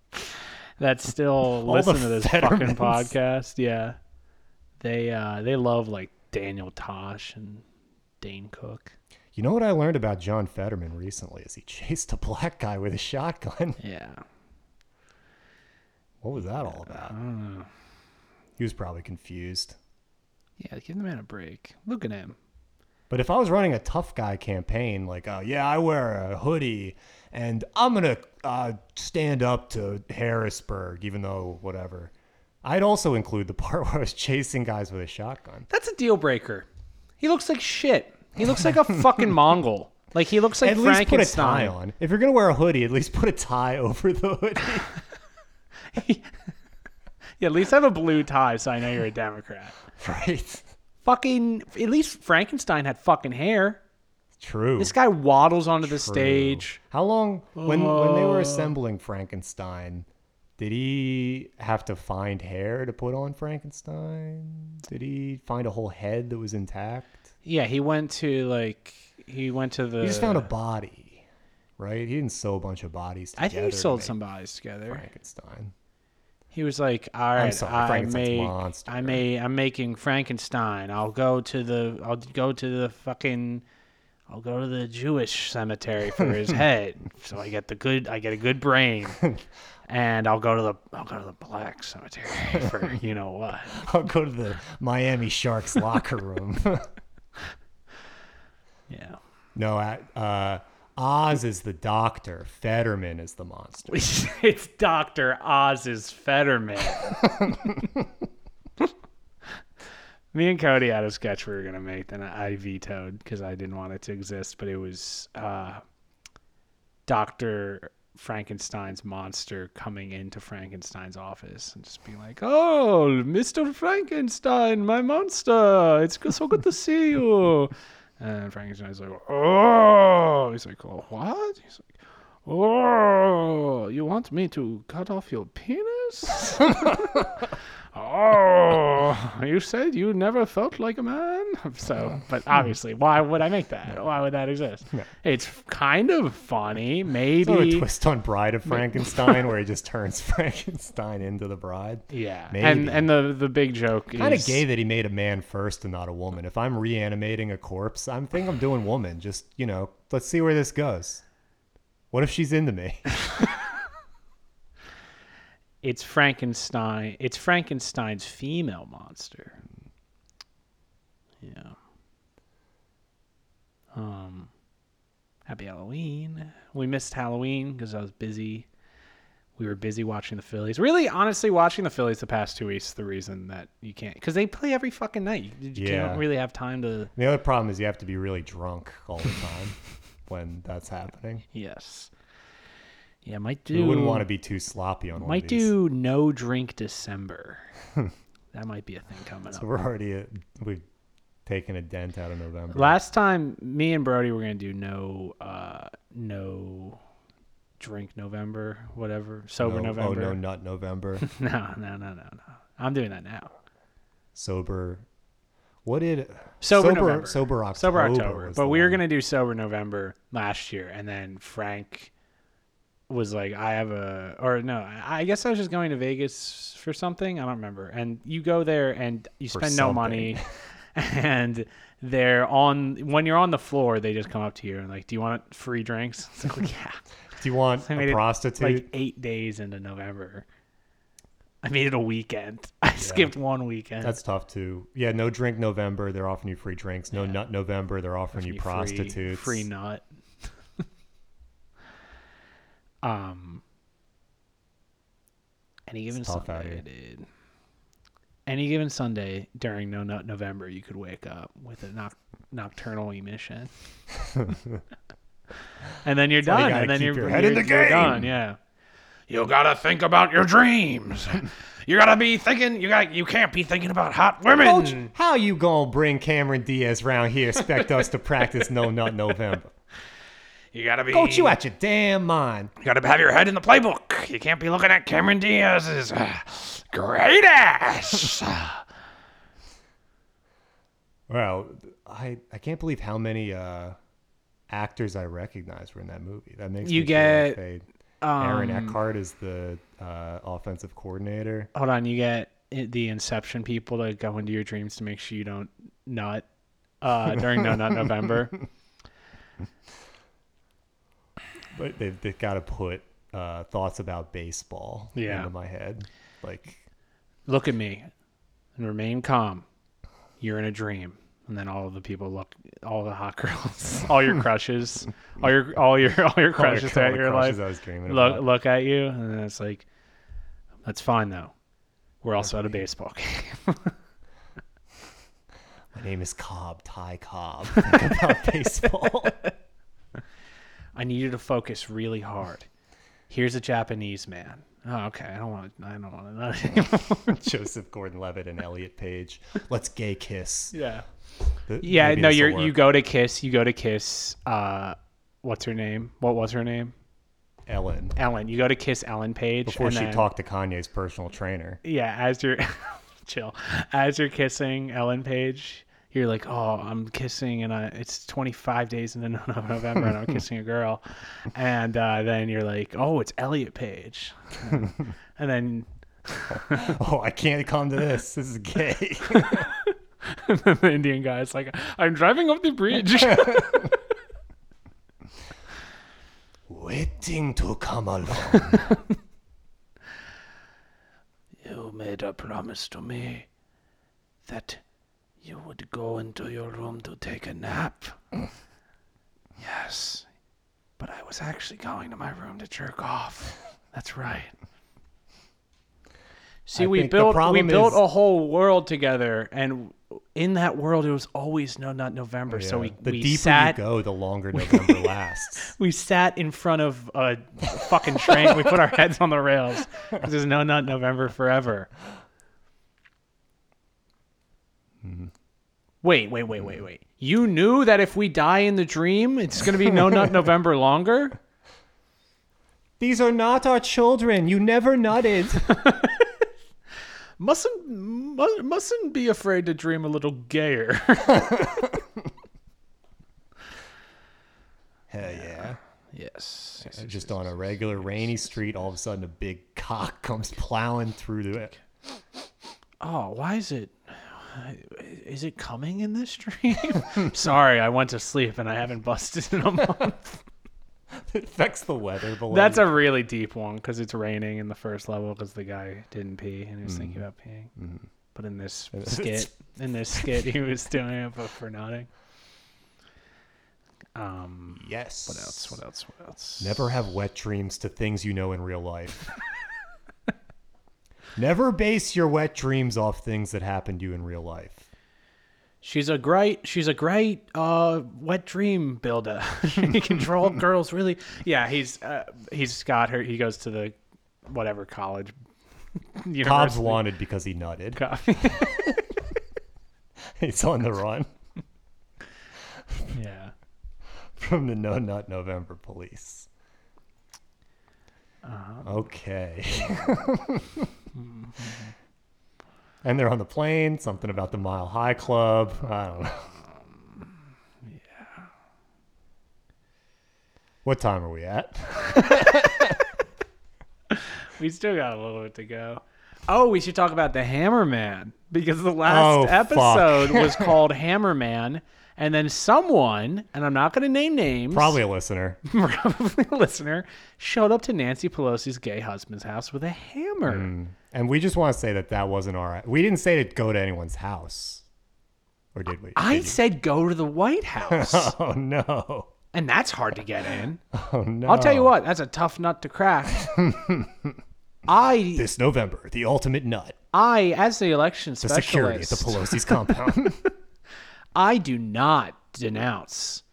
that still listen to this fucking Fettermans. podcast. Yeah, they uh, they love like Daniel Tosh and Dane Cook. You know what I learned about John Fetterman recently? Is he chased a black guy with a shotgun? Yeah, What was that all about? He was probably confused. yeah. Give the man a break. Look at him. But if I was running a tough guy campaign, like, uh, yeah, I wear a hoodie and I'm going to uh, stand up to Harrisburg, even though whatever, I'd also include the part where I was chasing guys with a shotgun. That's a deal breaker. He looks like shit. He looks like a fucking Mongol. Like he looks like at least put a tie Frankenstein. on. If you're going to wear a hoodie, at least put a tie over the hoodie. Yeah, at least I have a blue tie so I know you're a Democrat. right? Fucking, at least Frankenstein had fucking hair. True. This guy waddles onto the stage. How long when when they Uh. were assembling Frankenstein, did he have to find hair to put on Frankenstein? Did he find a whole head that was intact? Yeah, he went to like he went to the. He just found a body, right? He didn't sew a bunch of bodies together. I think he sold some bodies together. Frankenstein. He was like, "All right, sorry, I made, monster. I made, I'm making Frankenstein. I'll go to the, I'll go to the fucking, I'll go to the Jewish cemetery for his head, so I get the good, I get a good brain, and I'll go to the, I'll go to the black cemetery for you know what. I'll go to the Miami Sharks locker room. Yeah, no, uh, uh, Oz is the doctor. Fetterman is the monster. it's Doctor Oz's Fetterman. Me and Cody had a sketch we were gonna make, and I vetoed because I didn't want it to exist. But it was uh, Doctor Frankenstein's monster coming into Frankenstein's office and just being like, "Oh, Mister Frankenstein, my monster! It's so good to see you." And Frankenstein's like, "Oh," he's like, "Oh, what?" He's like, "Oh, you want me to cut off your penis?" oh, you said you never felt like a man. So, but obviously, why would I make that? Why would that exist? It's kind of funny, maybe. Sort of a twist on Bride of Frankenstein, where he just turns Frankenstein into the bride. Yeah, Maybe. and and the the big joke Kind of is gay that he made a man first and not a woman. If I'm reanimating a corpse, I'm think I'm doing woman. Just you know, let's see where this goes. What if she's into me? it's Frankenstein. It's Frankenstein's female monster. Yeah. Um. Happy Halloween. We missed Halloween because I was busy. We were busy watching the Phillies. Really, honestly, watching the Phillies the past two weeks is the reason that you can't because they play every fucking night. You, you Yeah. can't really have time to. The other problem is you have to be really drunk all the time when that's happening. Yes. Yeah, might do. We wouldn't want to be too sloppy on one Might of these. do no drink December. that might be a thing coming So up. So we're already at, we've taking a dent out of November. Last time, me and Brody were gonna do no, uh, no drink November, whatever, sober no, November. Oh no, nut November. no, no, no, no, no. I'm doing that now. sober. What did Sober sober November. sober October? Sober October. But we were one. gonna do sober November last year, and then Frank was like, "I have a," or no, I guess I was just going to Vegas for something. I don't remember. And you go there and you spend no money, and they're on when you're on the floor. They just come up to you and like, "Do you want free drinks?" It's like, yeah. Do you want made a it, prostitute? Like eight days into November. I made it a weekend. I skipped one weekend. That's tough too. Yeah, no drink November. They're offering you free drinks. No nut November. They're offering you Free- prostitutes. Free nut. Um. Any given Sunday, dude. Any given Sunday during No Nut November, you could wake up with a noc- nocturnal emission, and then you're why you done. gotta And then keep you're, your head in you're- the you're game. done. Yeah. You gotta think about your dreams. you gotta be thinking. You got. You can't be thinking about hot women. Coach, how you gonna bring Cameron Diaz round here? Expect us to practice no nut November? You gotta be. Coach, you out your damn mind. You gotta have your head in the playbook. You can't be looking at Cameron Diaz's uh, great ass. Well, I I can't believe how many uh, actors I recognize were in that movie. That makes You like get, they, Aaron um, Eckhart is the uh, offensive coordinator. Hold on, you get the Inception people to go into your dreams to make sure you don't nut uh, during No Nut November. But they've, they've got to put uh, thoughts about baseball Yeah. into my head. Like, Look at me and remain calm. You're in a dream. And then all of the people look, all the hot girls, all your crushes, all your all your all your all crushes all throughout the your crushes life I was dreaming look about. look at you, and then it's like, that's fine though. We're also at a baseball game. My name is Cobb, Ty Cobb. Think about baseball. I need you to focus really hard. Here's a Japanese man. Oh, okay. I don't want. to I don't want to anymore. Joseph Gordon-Levitt and Elliot Page. Let's gay kiss. yeah. Th- Yeah. No, you're you go to kiss. You go to kiss. Uh, what's her name? What was her name? Ellen Ellen. You go to kiss Ellen Page before she then- talked to Kanye's personal trainer. Yeah, as you're chill, as you're kissing Ellen Page, you're like, oh, I'm kissing, and I, it's 25 days No- No- November, and I'm kissing a girl, and uh, then you're like, oh, it's Elliot Page, and then Oh, I can't come to this. This is gay. the Indian guy's like, I'm driving off the bridge. Waiting to come along. you made a promise to me that you would go into your room to take a nap. yes, but I was actually going to my room to jerk off. That's right. See, I we think the built we problem built is- a whole world together, and in that world, it was always no, not November. So we Yeah. the we deeper sat you go, the longer November lasts. we sat in front of a fucking train. we put our heads on the rails. 'cause There's no not November forever. Hmm. Wait, wait, wait, wait, hmm. wait. You knew that if we die in the dream, it's going to be no nut November longer? These are not our children. You never nutted. Mustn't mu- mustn't be afraid to dream a little gayer. Hell yeah. Uh, yes. Just on a regular rainy street, all of a sudden a big cock comes plowing through the it. Oh, why is it? Is it coming in this dream? Sorry, I went to sleep and I haven't busted in a month. It affects the weather below. That's a really deep one because it's raining in the first level because the guy didn't pee and he was thinking about peeing. But in this skit, in this skit, he was doing it but for nodding. Um, yes. what else? What else? What else? Never have wet dreams to things you know in real life. Never base your wet dreams off things that happened to you in real life. She's a great. She's a great uh, wet dream builder. she can draw girls really. Yeah, he's uh, he's got her. He goes to the whatever college. Cobb's wanted because he nutted. Cobb. He's on the run. Yeah. From the No Nut November police. Uh-huh. Okay. Mm-hmm. and they're on the plane. Something about the Mile High Club. I don't know. Yeah. What time are we at? We still got a little bit to go. Oh, we should talk about the Hammerman because the last Oh, fuck. episode was called Hammerman, and then someone, and I'm not going to name names, Probably a listener. probably a listener, showed up to Nancy Pelosi's gay husband's house with a hammer. Hmm. And we just want to say that that wasn't all right. We didn't say to go to anyone's house. Or did we? I Did said go to the White House, Oh, no. and that's hard to get in. Oh, no. I'll tell you what, that's a tough nut to crack. I, This November, the ultimate nut. I, as the election The security at the Pelosi's compound. I do not denounce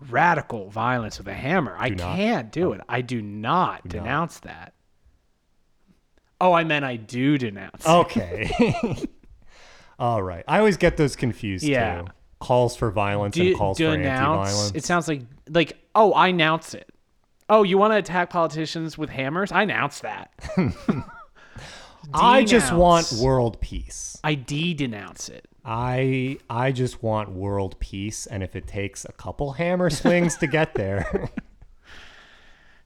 radical violence with a hammer. I not? can't do oh. it. I do not denounce that. Oh, I meant I do denounce. okay. all right. I always get those confused Yeah. too. Calls for violence Do, and calls for anti-violence. It sounds like like oh, I announce it. Oh, you want to attack politicians with hammers? I announce that. I just want world peace. I de-denounce it. I I just want world peace, and if it takes a couple hammer swings to get there,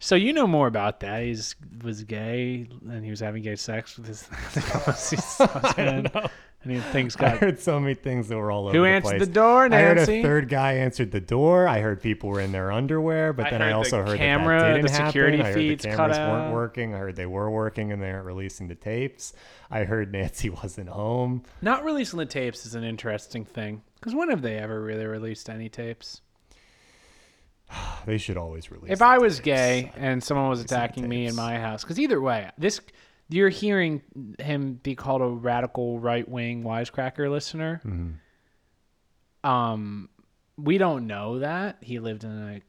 So you know more about that. He was gay and he was having gay sex with his. And he, things I got heard so many things that were all over. Who the answered place. the door, Nancy? I heard a third guy answered the door. I heard people were in their underwear, but I then I heard the also heard camera- that, that didn't the security happen. I heard the cameras out. weren't working. I heard they were working and they aren't releasing the tapes. I heard Nancy wasn't home. Not releasing the tapes is an interesting thing. Because when have they ever really released any tapes? They should always release. If I was tapes. gay and someone was attacking me in my house, because either way, this you're hearing him be called a radical right wing wisecracker listener. Mm-hmm. Um, we don't know that he lived in a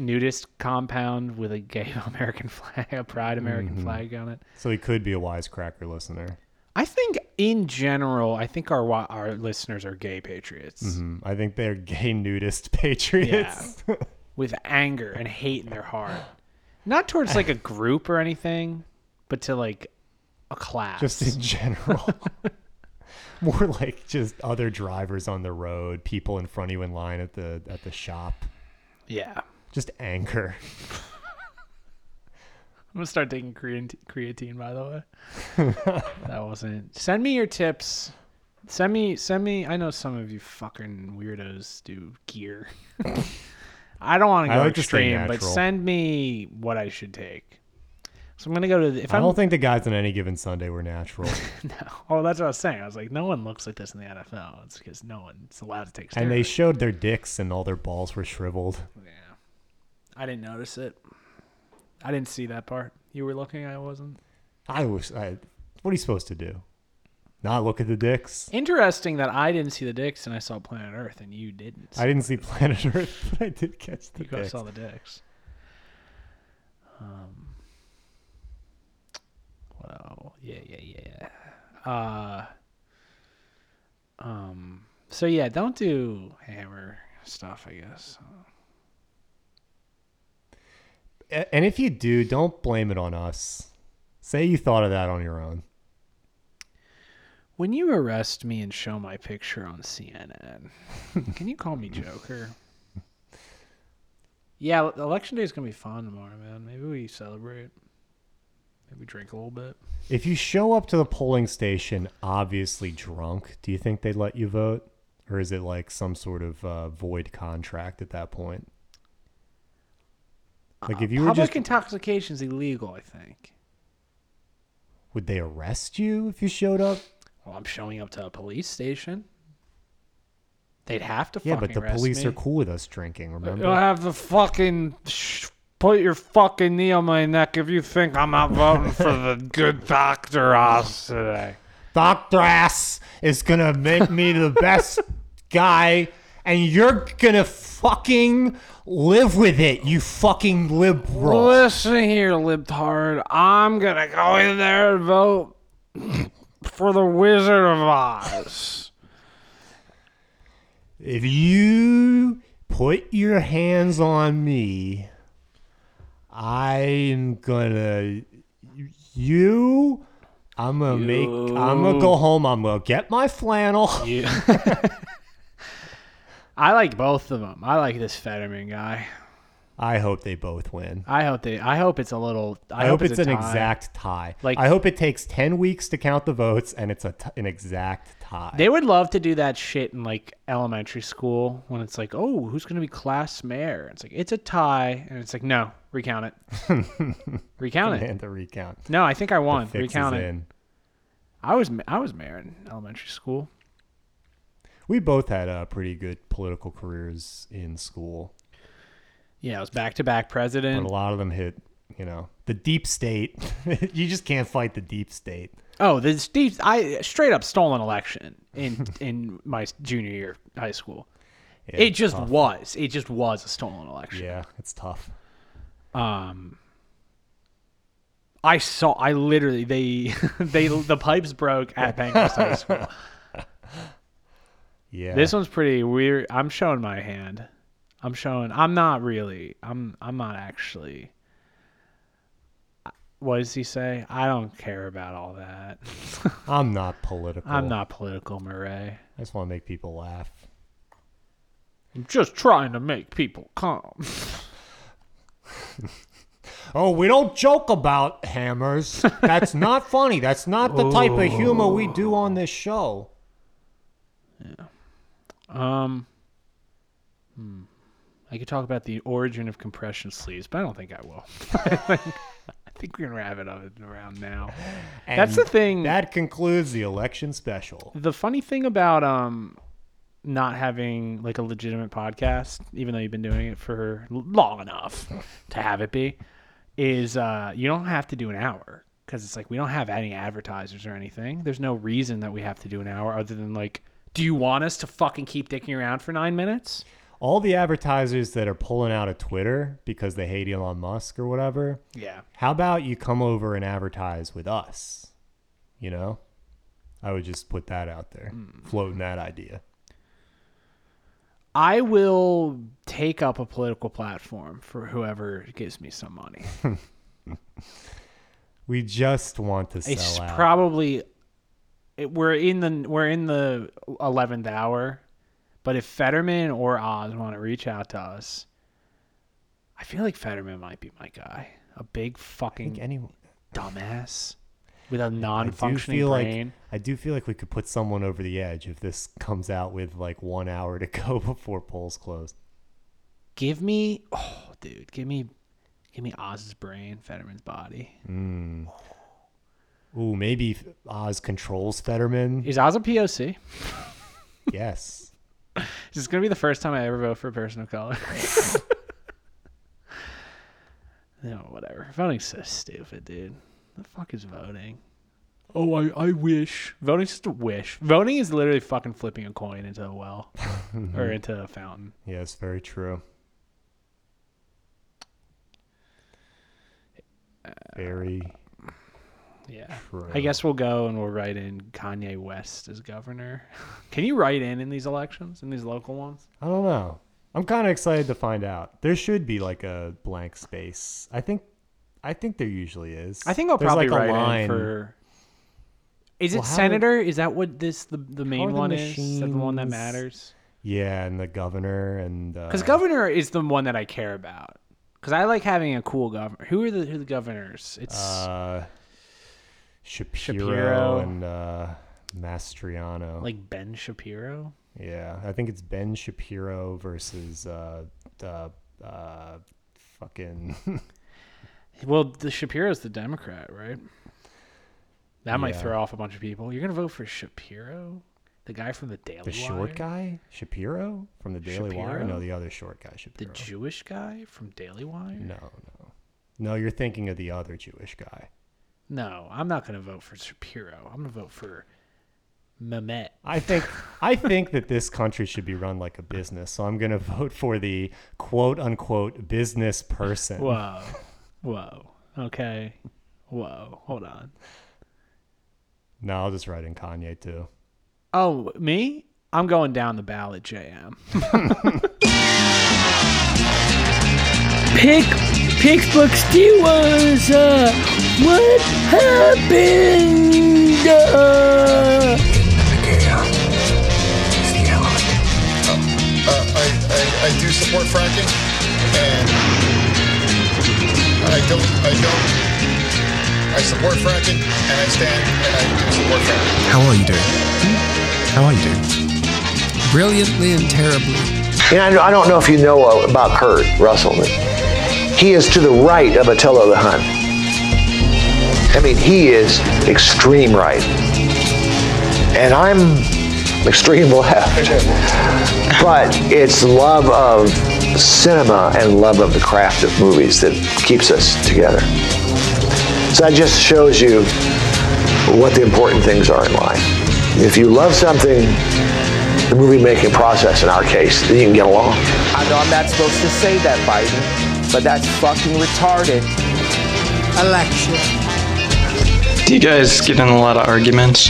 nudist compound with a gay American flag, a pride American Mm-hmm. flag on it. so he could be a wisecracker listener. I think in general, I think our our listeners are gay patriots. Mm, I think they're gay nudist patriots. with anger and hate in their heart. Not towards like a group or anything, but to like a class. just in general. More like just other drivers on the road, people in front of you in line at the at the shop. yeah. Just anger. I'm gonna start taking creatine, by the way. that wasn't. Send me your tips. Send me, send me. I know some of you fucking weirdos do gear. I don't want to go like extreme, but send me what I should take. So I'm gonna go to. The, if I I'm, don't think the guys on any given Sunday were natural. no. Oh, that's what I was saying. I was like, no one looks like this in the NFL. It's because no one's allowed to take. Steroids. and they showed their dicks and all their balls were shriveled. Yeah. I didn't notice it. I didn't see that part. You were looking, I wasn't. I was I, what are you supposed to do? Not look at the dicks? Interesting that I didn't see the dicks and I saw Planet Earth and you didn't. I didn't see planet Earth, but I did catch the you guys dicks. saw the dicks. Um. Well, yeah, yeah, yeah. Uh. Um. So yeah, don't do hammer stuff. I guess. And if you do, don't blame it on us. Say you thought of that on your own. When you arrest me and show my picture on CNN, can you call me Joker? Yeah, election day is gonna be fun tomorrow, man. Maybe we celebrate. Maybe drink a little bit. If you show up to the polling station obviously drunk, do you think they'd let you vote? Or is it like some sort of uh, void contract at that point? Like if you were Public just, intoxication is illegal. I think. would they arrest you if you showed up? Well, I'm showing up to a police station. They'd have to. Yeah, but the police me. are cool with us drinking. Remember? You'll have the fucking sh- put your fucking knee on my neck if you think I'm not voting for the good doctor Oz today. Dr. Ass is gonna make me the best guy, and you're gonna fucking live with it, you fucking liberal. Listen here, libtard. I'm gonna go in there and vote for the Wizard of Oz. If you put your hands on me, I'm gonna you. I'm gonna make. I'm gonna go home. I'm gonna get my flannel. You- I like both of them. I like this Fetterman guy. I hope they both win. I hope they. I hope it's a little. I, I, hope, it's, a an tie. exact tie. Like- I hope it takes ten weeks to count the votes, and it's a t- an exact tie. They would love to do that shit in like elementary school when it's like, oh, who's gonna be class mayor? It's like it's a tie, and it's like, no, recount it, recount it. and the recount. No, I think I won. Recount it. in. I was I was mayor in elementary school. We both had uh, pretty good political careers in school, Yeah, I was back to back but president. a lot of them hit, you know, the deep state. you just can't fight the deep state. Oh, the Steve, I straight up stole an election in in my junior year of high school. Yeah, it just tough. was. It just was a stolen election. Yeah, it's tough. Um, I saw. I literally they they the pipes broke at Bankhurst High School. Yeah. This one's pretty weird. I'm showing my hand. I'm showing. I'm not really. I'm. I'm not actually. What does he say? I don't care about all that. I'm not political. I'm not political, Murray. I just want to make people laugh. I'm just trying to make people calm. Oh, we don't joke about hammers. That's not funny. That's not the type of humor we do on this show. Um, hmm. I could talk about the origin of compression sleeves, but I don't think I will. I think we're gonna wrap it up around now. That's the thing. That concludes the election special. the funny thing about um not having like a legitimate podcast, even though you've been doing it for long enough to have it be, is uh you don't have to do an hour because it's like we don't have any advertisers or anything. There's no reason that we have to do an hour other than like, do you want us to fucking keep dicking around for nine minutes? All the advertisers that are pulling out of Twitter because they hate Elon Musk or whatever, Yeah. how about you come over and advertise with us? You know? I would just put that out there, Hmm. floating that idea. I will take up a political platform for whoever gives me some money. We just want to It's sell out. probably we're in the we're in the eleventh hour, but if Fetterman or Oz want to reach out to us, I feel like Fetterman might be my guy. A big fucking anyone. dumbass with a non-functioning feel brain. like I do feel like we could put someone over the edge if this comes out with like one hour to go before polls close. give me, oh, dude, give me, give me Oz's brain, Fetterman's body. Mm. Ooh, maybe Oz controls Fetterman. Is Oz a POC? yes. This is gonna be the first time I ever vote for a person of color? no, whatever. Voting's so stupid, dude. The fuck is voting? Oh, I, I wish. Voting's just a wish. Voting is literally fucking flipping a coin into a well or mm-hmm. into a fountain. Yes, very true. Uh, very Yeah. true. I guess we'll go and we'll write in Kanye West as governor. Can you write in in these elections, in these local ones? I don't know. I'm kind of excited to find out. There should be like a blank space. I think. I think there usually is. I think I'll There's probably like write line. in for. Is it how- senator? Is that what this the the main are the one is? Is that the one that matters? Yeah, and the governor and uh, Because governor is the one that I care about. Because I like having a cool governor. Who are the who are the governors? It's uh, Shapiro, Shapiro. and uh, Mastriano. like Ben Shapiro. yeah, I think it's Ben Shapiro versus uh, uh, uh, fucking Well, the Shapiro's the Democrat, right? That might throw off a bunch of people. You're gonna vote for Shapiro, the guy from the Daily the short Wire? guy Shapiro from the Daily Wire. Shapiro? No, the other short guy Shapiro. the Jewish guy from Daily Wire. no, no, no. You're thinking of the other Jewish guy. No, I'm not gonna vote for Shapiro. I'm gonna vote for Mehmet. I think I think that this country should be run like a business. So I'm going to vote for the quote unquote business person. Whoa, whoa. Okay, whoa. Hold on. No, I'll just write in Kanye too. Oh, me? I'm going down the ballot, JM. Pick, Pittsburgh Steelers. Uh, what happened? Uh, Uh, I, I, I do support fracking, and I don't, I don't, I support fracking, and I stand, and I do support fracking. How are you doing? How are you doing? Brilliantly and terribly. And I, I don't know if you know uh, about Kurt Russell. He is to the right of Attila the Hun. I mean, he is extreme right. And I'm extreme left. But it's love of cinema and love of the craft of movies that keeps us together. So that just shows you what the important things are in life. If you love something, the movie making process in our case, then you can get along. I know I'm not supposed to say that, Biden, but that's fucking retarded. Election. Do you guys get in a lot of arguments?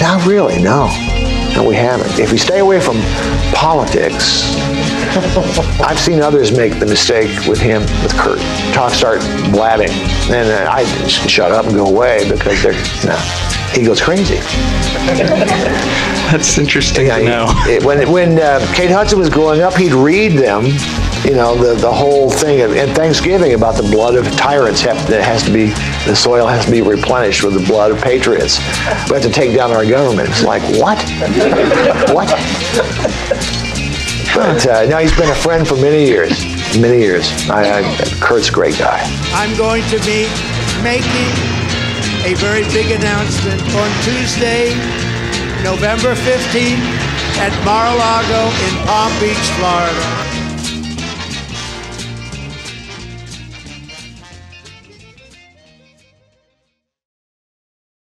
Not really, no. No, we haven't. If we stay away from politics, I've seen others make the mistake with him, with Kurt. Talk start blabbing, and then I just shut up and go away because they're no. He goes crazy. That's interesting Yeah, to know. it- when when uh, Kate Hudson was growing up, he'd read them, you know, the, the whole thing of, in Thanksgiving about the blood of tyrants have, that has to be, the soil has to be replenished with the blood of patriots. We have to take down our government. It's like, what? what? But uh, no, he's been a friend for many years, many years. I, I, Kurt's a great guy. I'm going to be making a very big announcement on Tuesday, November 15th at Mar-a-Lago in Palm Beach, Florida.